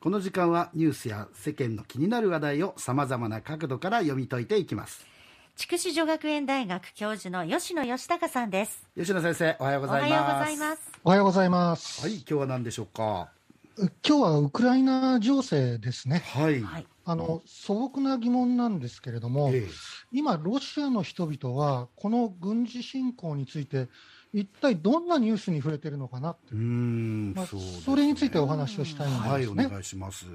この時間はニュースや世間の気になる話題をさまざまな角度から読み解いていきます。筑紫女学園大学教授の吉野義孝さんです。吉野先生おはようございます。ようございますおはようございます。はい今日は何でしょうか？今日はウクライナ情勢ですね。はい、はい。あの素朴な疑問なんですけれども、ええ。今、ロシアの人々はこの軍事侵攻について、一体どんなニュースに触れているのかなって。まあそれについてお話をしたいんですね。はいお願いします。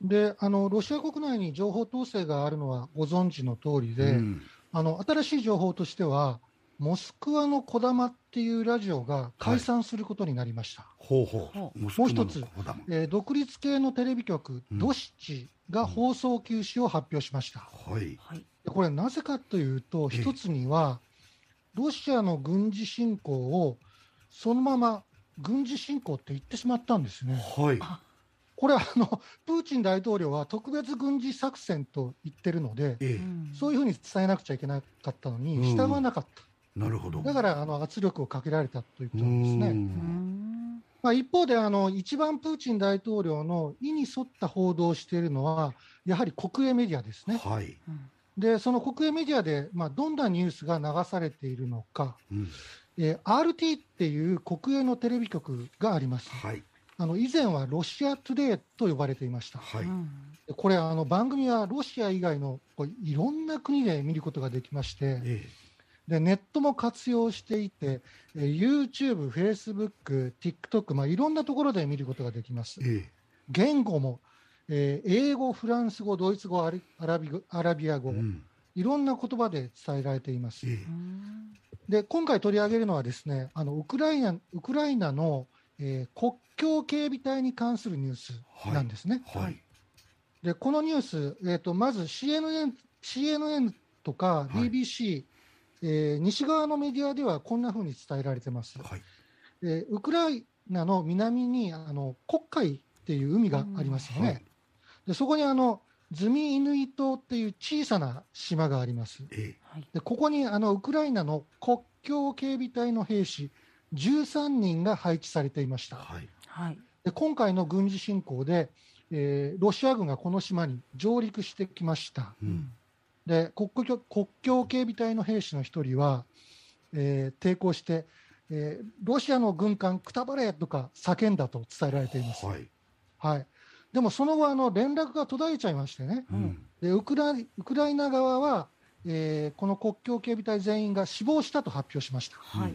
であのロシア国内に情報統制があるのはご存知の通りで、うん。あの新しい情報としては、モスクワのこだまっていうラジオが解散することになりました。ほうほほう。ももう一つえー独立系のテレビ局、うん。ドシチが放送休止を発表しました。はい。はい。でこれ、なぜかというと、ええ。一つには、ロシアの軍事侵攻をそのまま軍事侵攻って言ってしまったんですね。はい。これあの、プーチン大統領は特別軍事作戦と言ってるので、えそういうふうに伝えなくちゃいけなかったのうん。に、従わなかった、えなるほど。だからあの圧力をかけられたということなんですうね。うん。まあ、一方であの、一番プーチン大統領の意に沿った報道をしているのは、やはり国営メディアですね。はい、うんで、その国営メディアで、まあ、どんなニュースが流されているのか、うん、えー RT っていう国営のテレビ局があります。はい。あの以前はロシアトゥデイと呼ばれていました。はい、これあの番組はロシア以外のこういろんな国で見ることができまして、え。でネットも活用していて、えー YouTube、Facebook、TikTok、まあ、いろんなところで見ることができます。え。え。言語も、えー英語、フランス語、ドイツ語、アラビ語アラビア語、えうんいろんな言葉で伝えられています。ええうんで今回取り上げるのはですねあのウクライナウクライナの、えー国境警備隊に関するニュースなんですね。はいでこのニュース、えー、とまず CNN, CNN とかはい BBC、えー西側のメディアではこんなふうに伝えられてます。はいえーウクライナの南にあの黒海っていう海がありますよね。はいでそこにあのズミイヌイ島っていう小さな島があります。えはいでここにあのウクライナの国境警備隊の兵士13人が配置されていました。えはいはいで今回の軍事侵攻で、えーロシア軍がこの島に上陸してきました。うんで国境国境警備隊の兵士の一人は、えー抵抗して、えーロシアの軍艦くたばれとか叫んだと伝えられています。はいはい、でもその後あの、連絡が途絶えちゃいましてね、うん。でウクライウクライナ側は、えーこの国境警備隊全員が死亡したと発表しました。はい。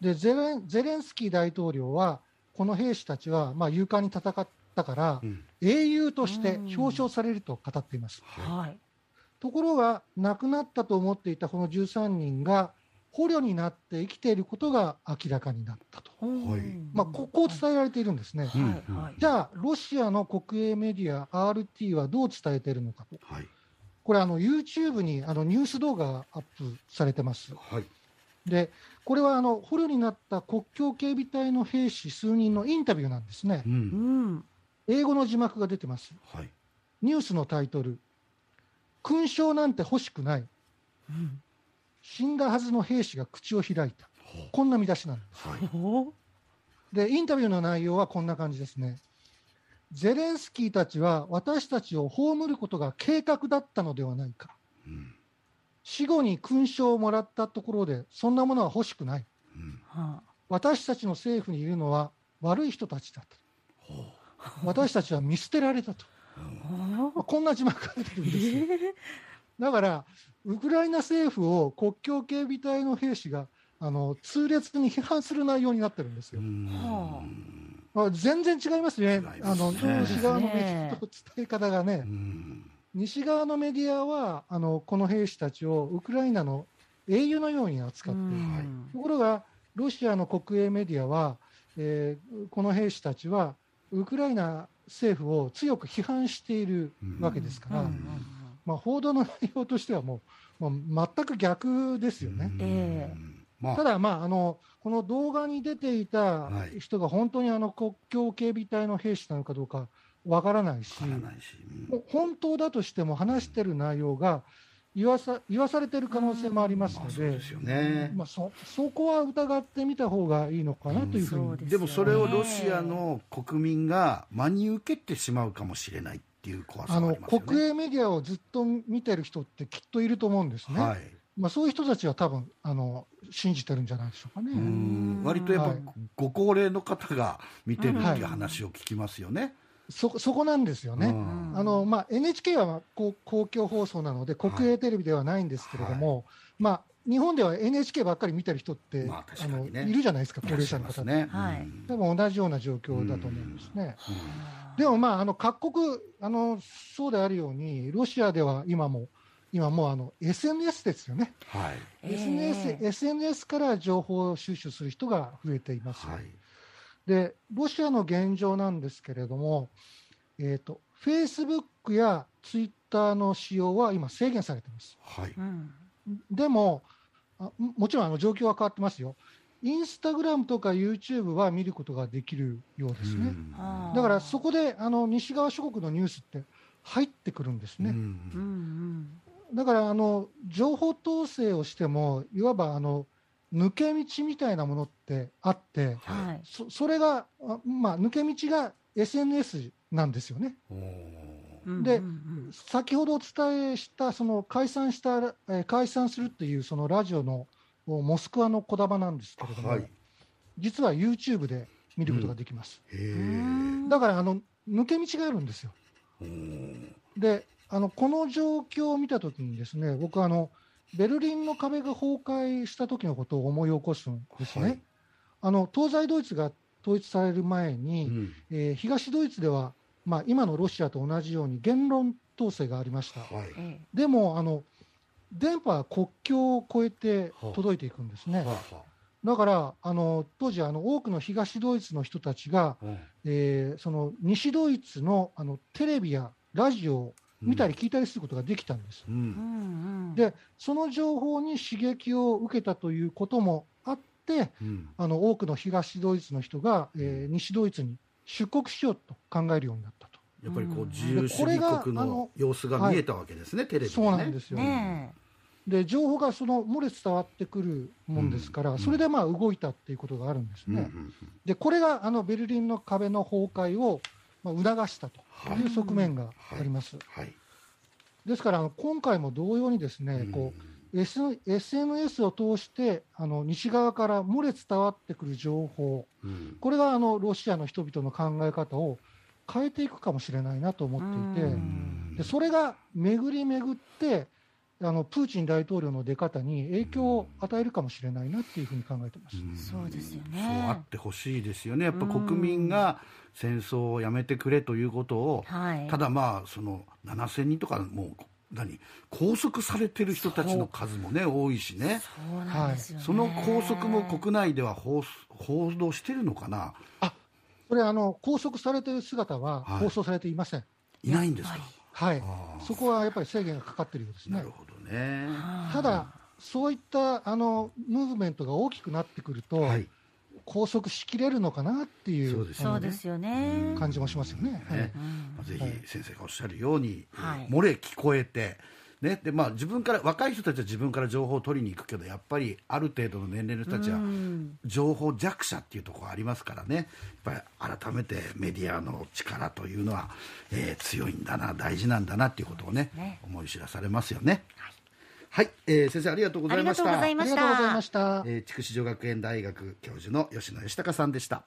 でゼレンゼレンスキー大統領は、この兵士たちは、まあ、勇敢に戦ったから、うん。英雄としてうん。表彰されると語っています。ははい。ところが、亡くなったと思っていたこの13人が、捕虜になって生きていることが明らかになったと、はい。まあ、ここう伝えられているんですね。うん。はい。はいじゃあ、ロシアの国営メディア RT はどう伝えているのかと、いはい。これあの、YouTube にあのニュース動画がアップされてます。はい。で、これはあの捕虜になった国境警備隊の兵士数人のインタビューなんですね。う。うんん。英語の字幕が出てます。はい。ニュースのタイトル、勲章なんて欲しくない。うん死んだはずの兵士が口を開いた。こんな見出しなんではい。で、インタビューの内容はこんな感じですね。ゼレンスキーたちは私たちを葬ることが計画だったのではないか。うん死後に勲章をもらったところで、そんなものは欲しくない。うんは私たちの政府にいるのは悪い人たちだと。私たちは見捨てられたと。あまあこんな字幕が出てるんですよ。えだから、ウクライナ政府を国境警備隊の兵士があの痛烈に批判する内容になってるんですよ。あ、全然違いますね、あの西側のメディアと伝え方がね。う、ん。西側のメディアはあのこの兵士たちをウクライナの英雄のように扱っている。うん。ところが、ロシアの国営メディアは、えーこの兵士たちは、ウクライナ政府を強く批判しているわけですから、うんうんまあ、報道の内容としてはもう、まあ、全く逆ですよね。まあ。ただ、まあ、あのこの動画に出ていたはい。人が本当にあの国境警備隊の兵士なのかどうかわからないし、ないし。うん。もう本当だとしても話してる内容が、言わさ言わされてる可能性もありますまあので、そうですよね、まあ、そそこは疑ってみた方がいいのかなというふうに、そうですでもそれをロシアの国民が真に受けてしまうかもしれないいう怖さあのがありますよね。国営メディアをずっと見てる人ってきっといると思うんですね、はい。まあ、そういう人たちは多分あの信じてるんじゃないでしょうかね。うん。割とやっぱはい。ご高齢の方が見てるっていう話を聞きますよね。そそこなんですよね。うん。あのまあ、NHK はまあ公公共放送なので、国営テレビではないんですけれども、まあ、日本では NHK ばっかり見てる人って、まあ確かのいるじゃないですか、高齢者の方で、ね。はいうん多分同じような状況だと思うんですね。あーでも、まあ、あの各国あの、そうであるように、ロシアでは今も、今もうあの SNS ですよね、はい。えー SNS, SNS から情報収集する人が増えています。はい。で、ロシアの現状なんですけれども、えー、と Facebook や Twitter の使用は今、制限されています。はい。うんでも、あももちろんあの状況は変わってますよ。インスタグラムとか YouTube は見ることができるようですね。だからそこであの西側諸国のニュースって入ってくるんですね。だからあの情報統制をしても、いわばあの抜け道みたいなものってあって、はいそそれが、あまあ、抜け道が SNS なんですよね。で先ほどお伝えした、その解散した、えー解散するっていうそのラジオのおモスクワのこだまなんですけれども、はい。実は YouTube で見ることができます。へうえ。んだからあの抜け道があるんですよ。であのこの状況を見たときにですね僕はあのベルリンの壁が崩壊した時のことを思い起こすんですね。はいあの東西ドイツが統一される前うに、んえー東ドイツでは、まあ、今のロシアと同じように言論統制がありました。はい。えでもあの電波は国境を越えて届いていくんですね。はあはだからあの当時あの多くの東ドイツの人たちが、あうんえーその西ドイツのあのテレビやラジオを見たり聞いたりすることができたんです。うんでその情報に刺激を受けたということもあってうんあの多くの東ドイツの人が、えー西ドイツに出国しようと考えるようになったと。やっぱりこううん自由主義これが国のあの様子が見えたわけですね、テレビでね。そうなんですよ、ねで情報がその漏れ伝わってくるもんですから、うんそれでまあ動いたっていうことがあるんですね。うんうんうんでこれがあのベルリンの壁の崩壊をまあ促したという側面があります。はい。ですからあの今回も同様にですね、こう SNS を通してあの西側から漏れ伝わってくる情報、これがあのロシアの人々の考え方を変えていくかもしれないなと思っていて、それが巡り巡ってあのプーチン大統領の出方に影響を与えるかもしれないなっていうふうに考えてます。ん。そうですよね。そうあってほしいですよね。やっぱ国民が戦争をやめてくれということを、はい。ただまあその7000人とかもう何？拘束されてる人たちの数もね多いしね。そうなんですよねその拘束も国内では報報道してるのかな？これあの拘束されている姿ははい放送されていません。いないんですか？はい、そこはやっぱり制限がかかっているようですねなる。ほどね。はあただ、そういったあのムーブメントが大きくなってくると、はい。拘束しきれるのかなっていうそうですあのそうですよね。感じもしますよね。はい。ねぜはい。ひ先生がおっしゃるように、えーはい。漏れ聞こえて、ね。でまあ、自分から若い人たちは自分から情報を取りに行くけどやっぱりある程度の年齢の人たちはうん。情報弱者っていうところがありますからね。やっぱり改めてメディアの力というのは、えー強いんだな大事なんだなっていうことをねね。思い知らされますよね。はい、えー先生ありがとうございました。ありがとうございましたありがとうございました。えー筑紫女学園大学教授の吉野義孝さんでした。